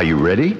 Are you ready?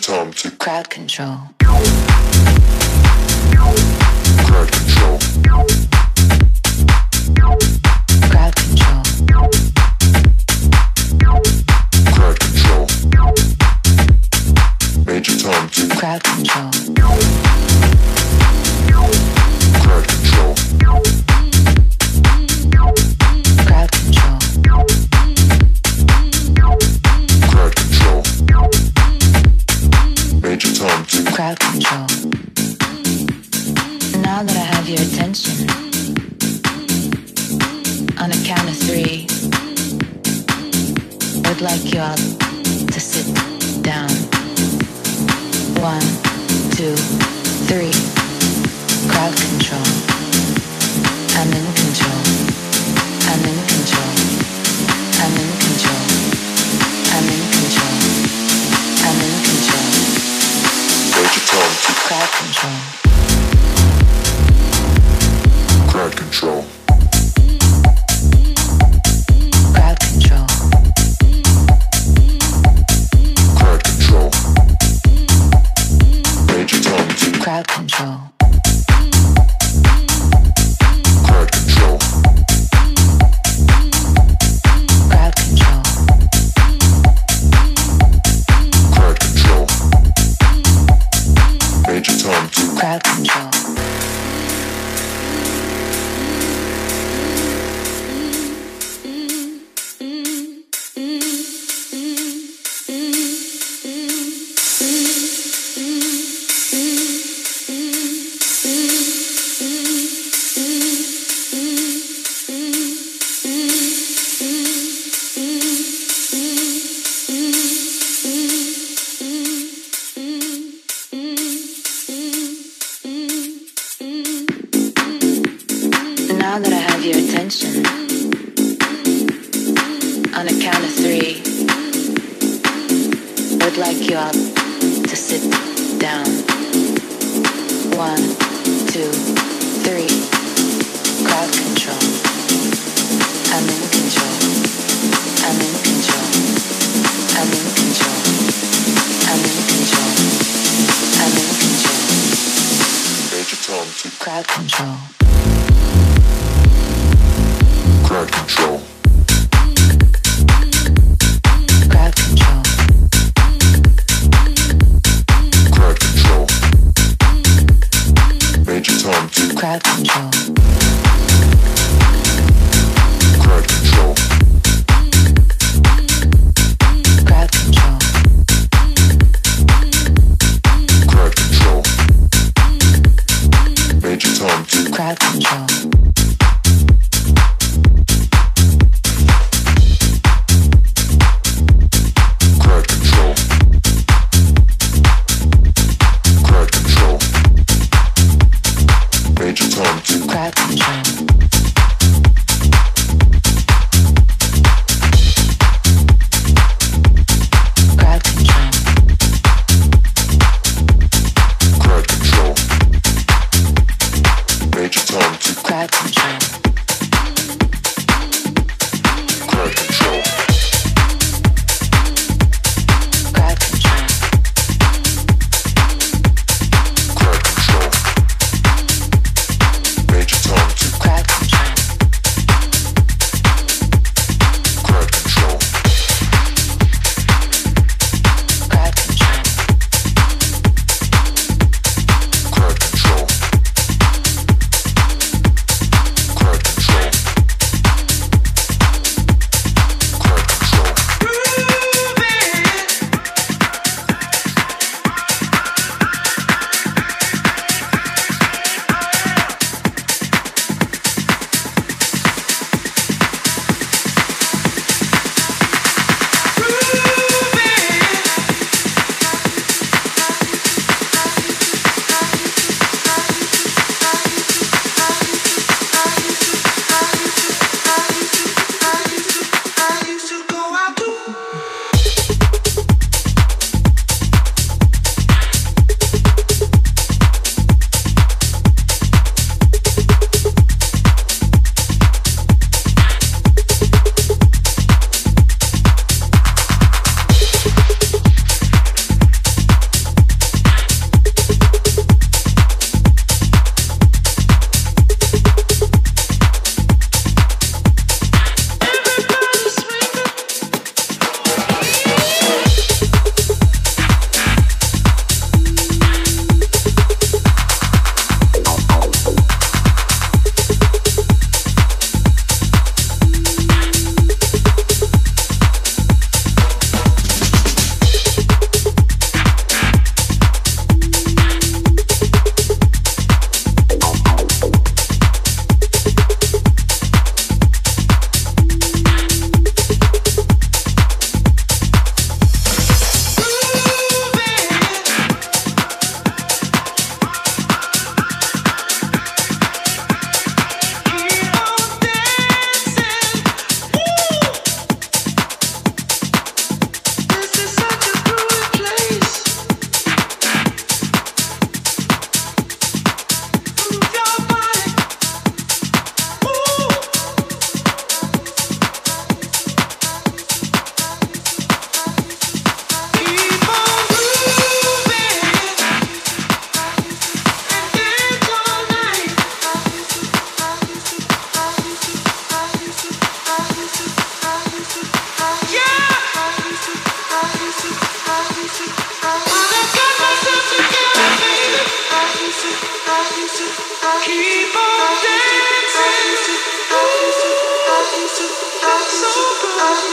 Tom to Crowd control. crowd control. Tom to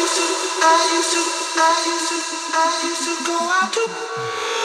used to, I used to, I used to, I used to go out to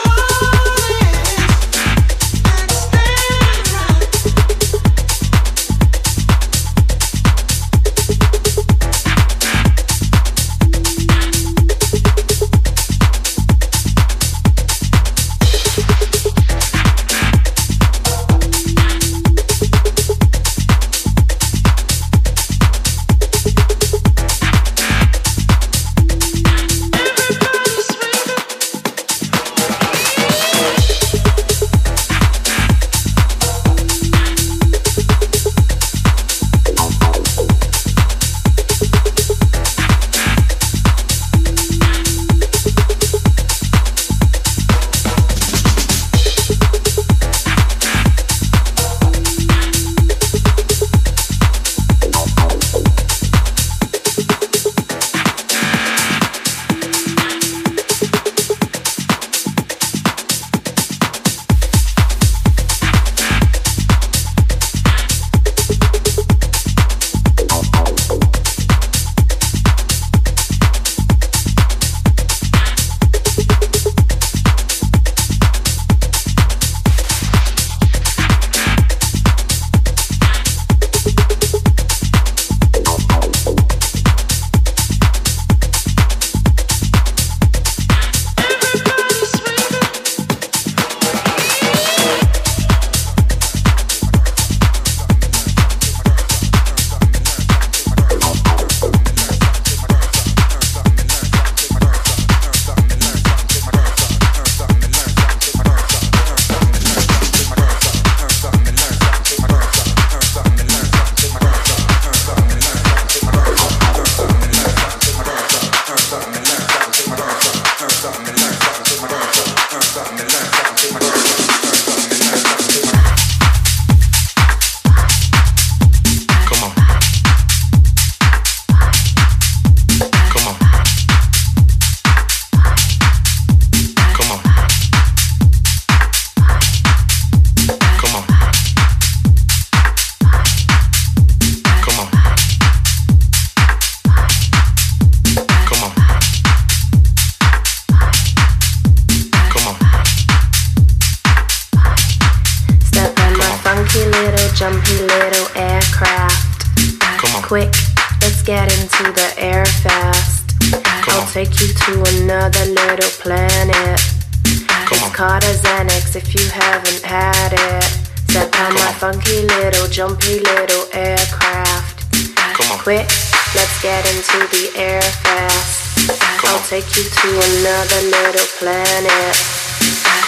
take you to another little planet. It's called a Xanax if you haven't had it. Step on my funky little, jumpy little aircraft. Come on. Quick, let's get into the air fast. I'll take you to another little planet.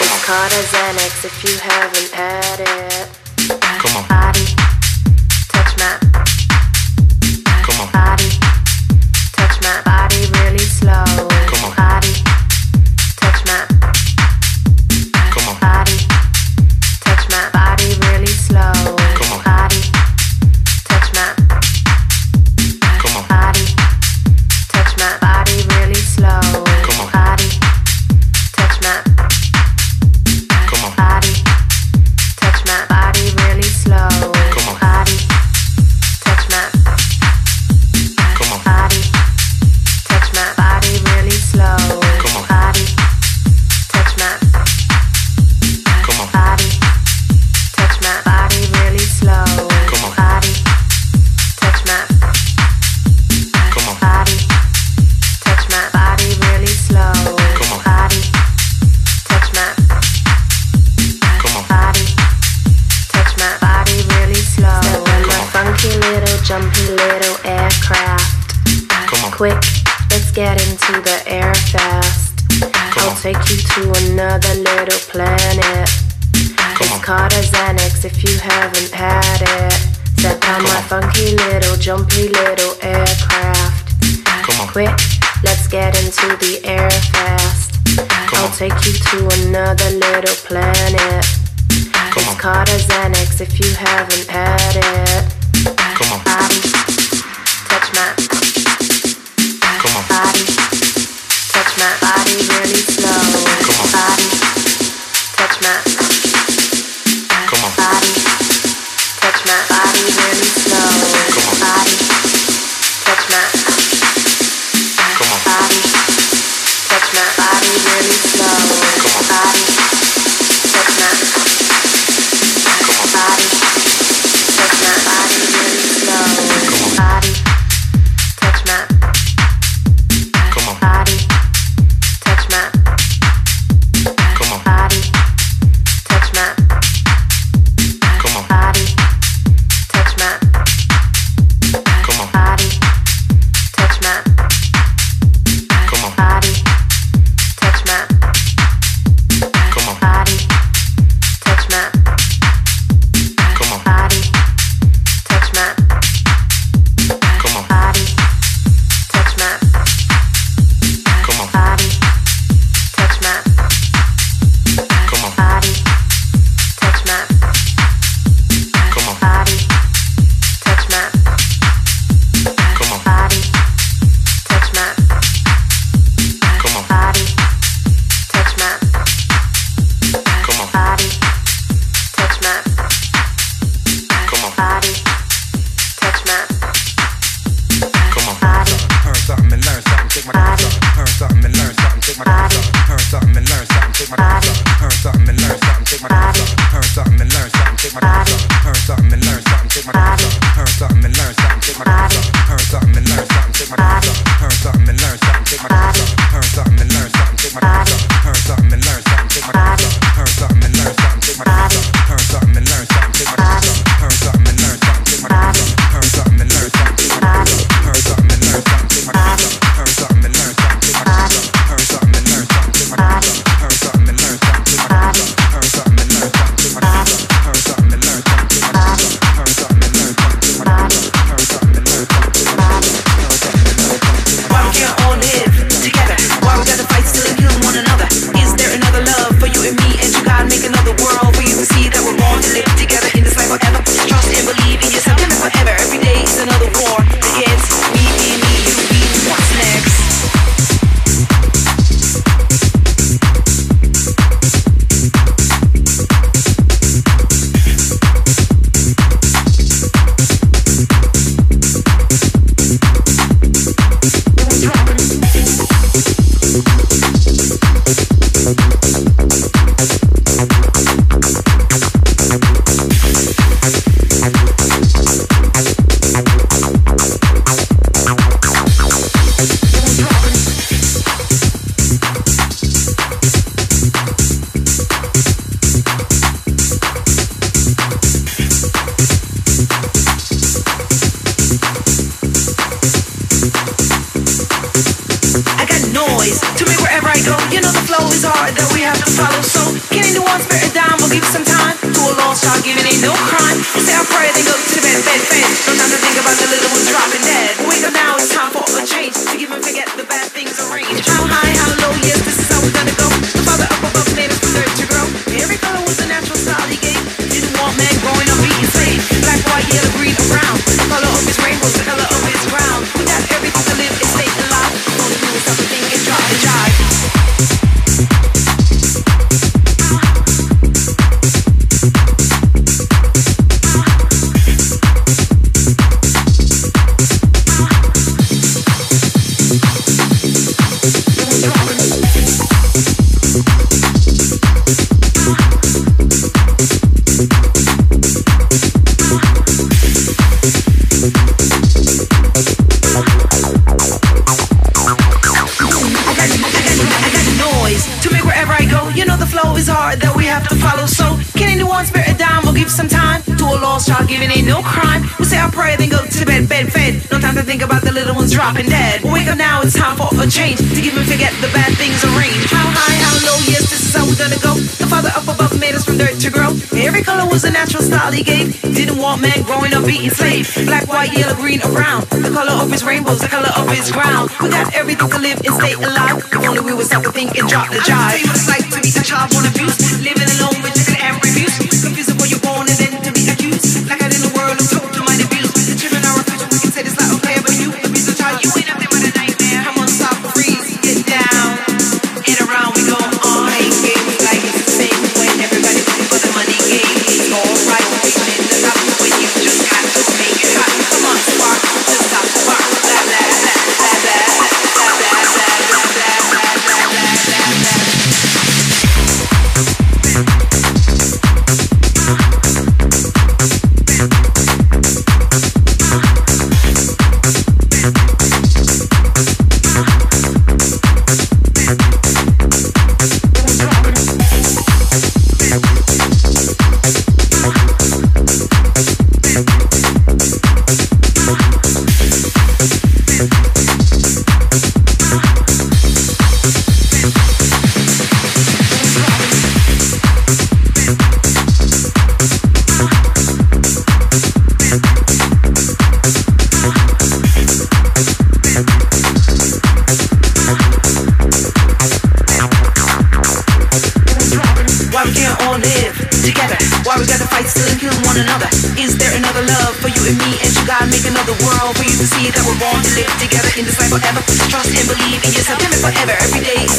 It's called a Xanax if you haven't had it. planet. Come on. It's called a Xanax if you haven't had it. Set on my funky little, jumpy little aircraft. Come on. Quick, let's get into the air fast. Come I'll on. take you to another little planet. Come it's on. called a Xanax if you haven't had it. Come on. I'm is hard that we have to follow. So, can anyone spare a dime? We'll give some time to a lost child, giving ain't no crime. We we'll say our prayer, then go to bed, bed bed. No time to think about the little ones dropping dead. We'll wake up now, it's time for a change to give and forget the bad things arranged. How high, how low, Black, white, yellow, green, or brown. The color of his rainbows, the color of his ground. We got everything to live and stay alive. If only we would stop to think and drop the jive. I tell you what it's like to be a child born abused, living alone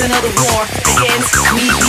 another war against me,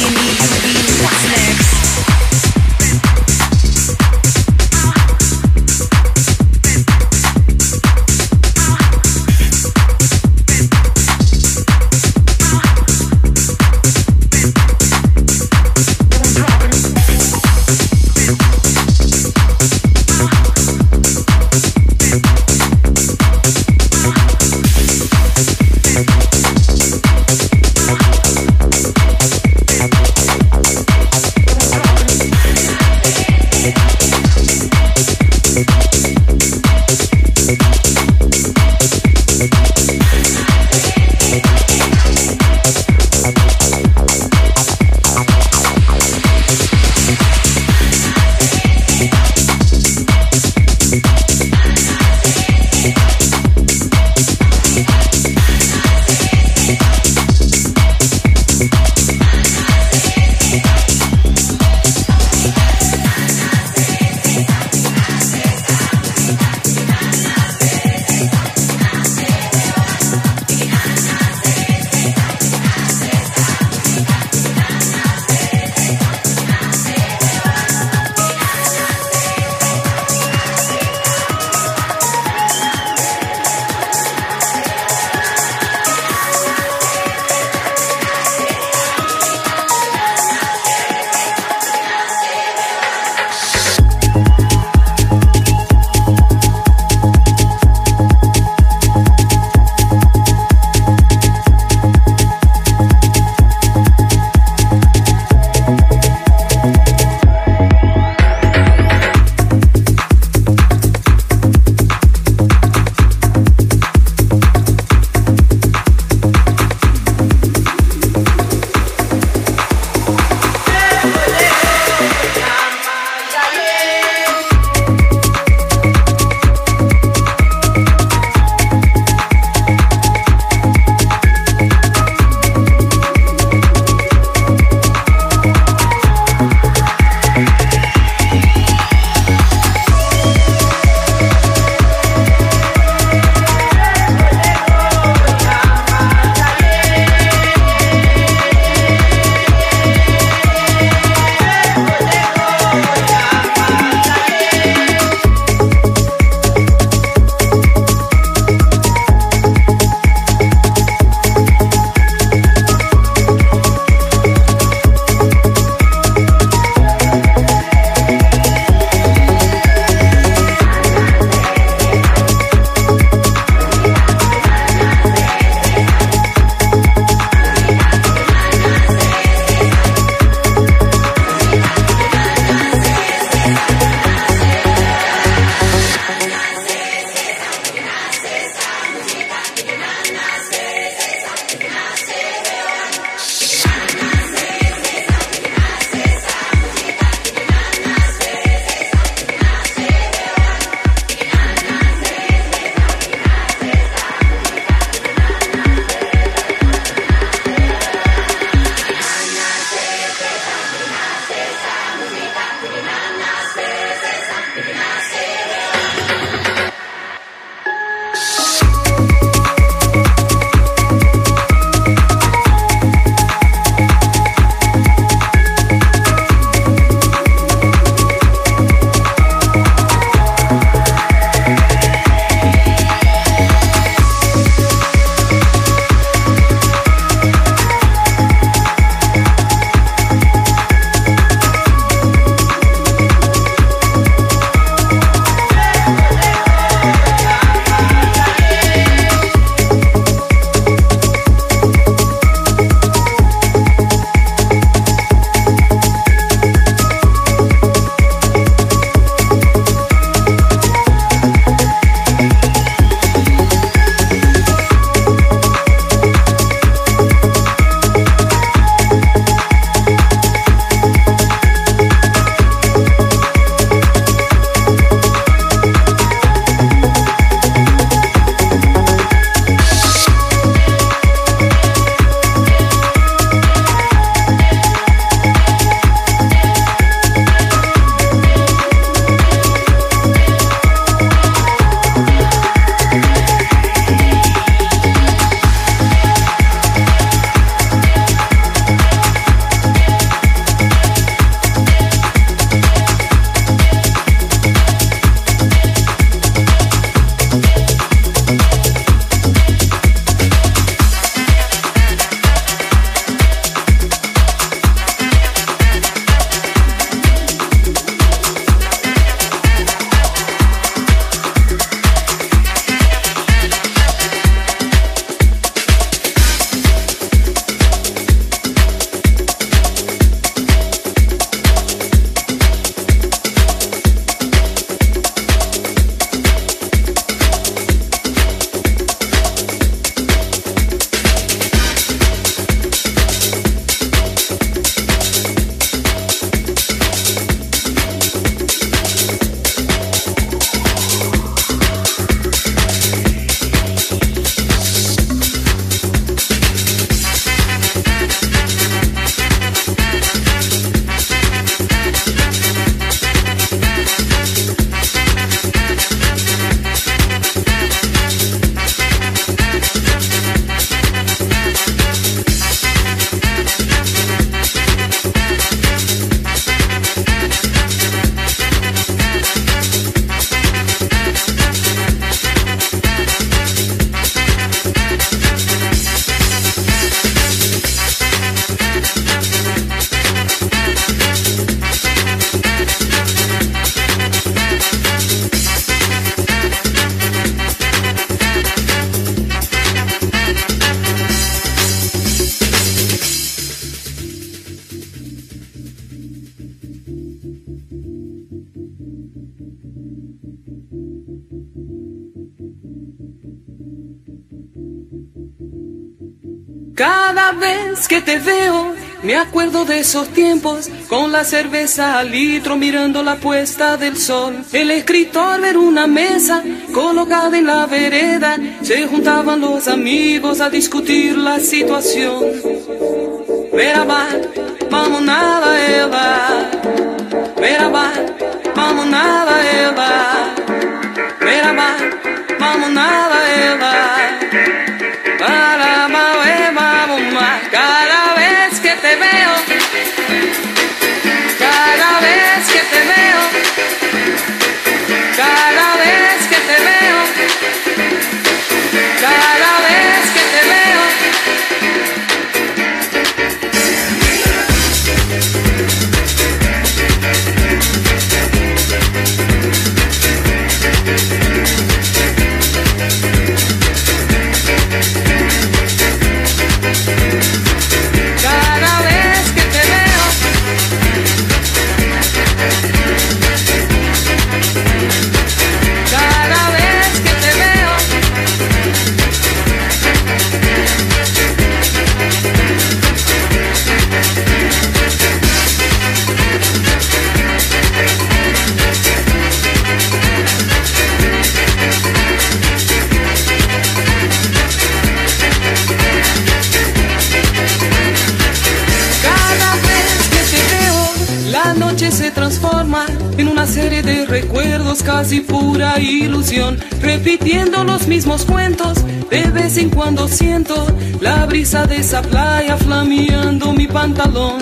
te veo, me acuerdo de esos tiempos, con la cerveza al litro mirando la puesta del sol. El escritor ver una mesa colocada en la vereda, se juntaban los amigos a discutir la situación. Verá, vamos nada, Eva. Verá, vamos nada, Eva. temer. Casi pura ilusión, repitiendo los mismos cuentos. De vez en cuando siento la brisa de esa playa flameando mi pantalón.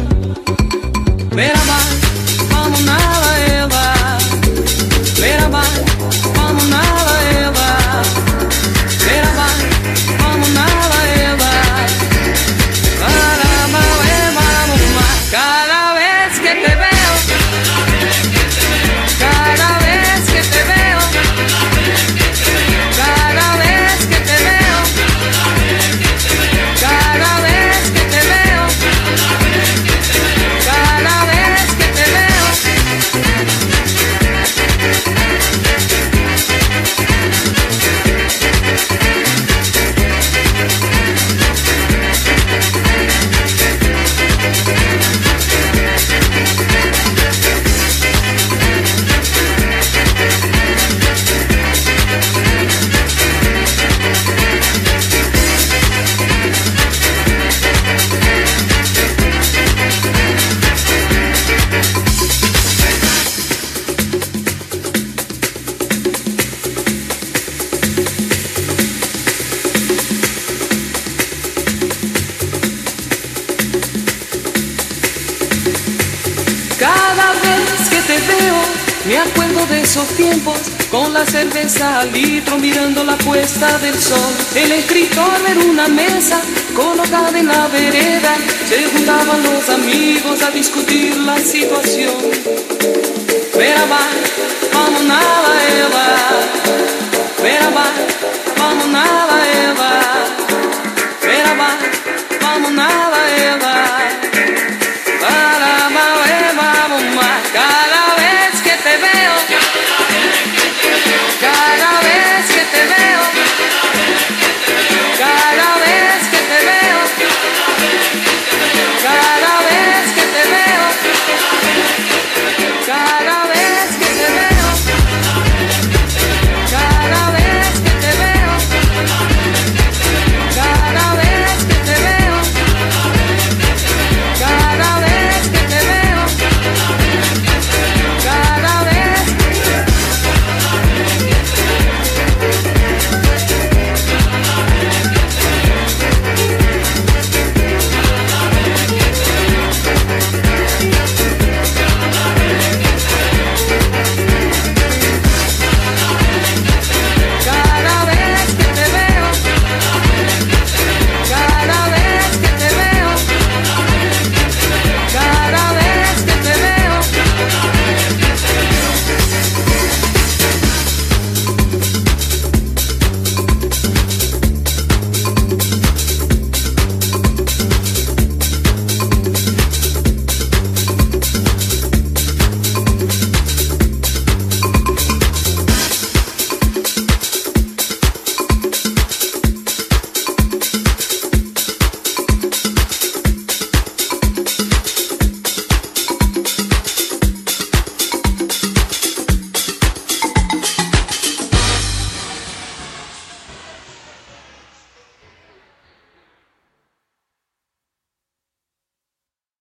Amigos a discutir la situación.